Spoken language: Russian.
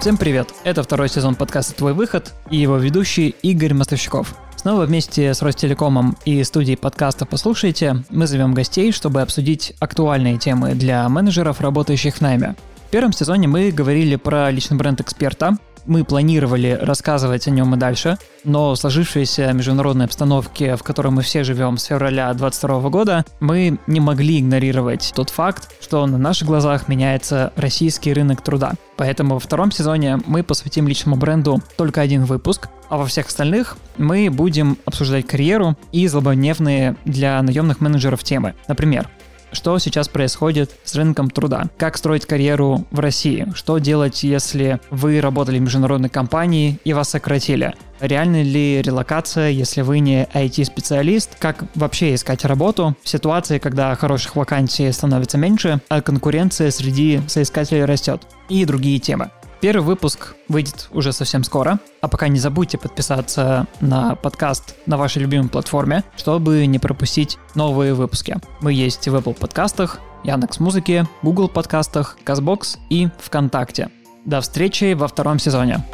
Всем привет! Это второй сезон подкаста «Твой выход» и его ведущий Игорь Мостовщиков. Снова вместе с Ростелекомом и студией подкаста «Послушайте» мы зовем гостей, чтобы обсудить актуальные темы для менеджеров, работающих в найме. В первом сезоне мы говорили про личный бренд эксперта, мы планировали рассказывать о нем и дальше, но в сложившейся международной обстановке, в которой мы все живем с февраля 2022 года, мы не могли игнорировать тот факт, что на наших глазах меняется российский рынок труда. Поэтому во втором сезоне мы посвятим личному бренду только один выпуск, а во всех остальных мы будем обсуждать карьеру и злободневные для наемных менеджеров темы. Например, что сейчас происходит с рынком труда, как строить карьеру в России, что делать, если вы работали в международной компании и вас сократили, реальна ли релокация, если вы не IT-специалист, как вообще искать работу в ситуации, когда хороших вакансий становится меньше, а конкуренция среди соискателей растет? И другие темы. Первый выпуск выйдет уже совсем скоро, а пока не забудьте подписаться на подкаст на вашей любимой платформе, чтобы не пропустить новые выпуски. Мы есть в Apple подкастах, Яндекс Музыке, Google подкастах, Казбокс и ВКонтакте. До встречи во втором сезоне.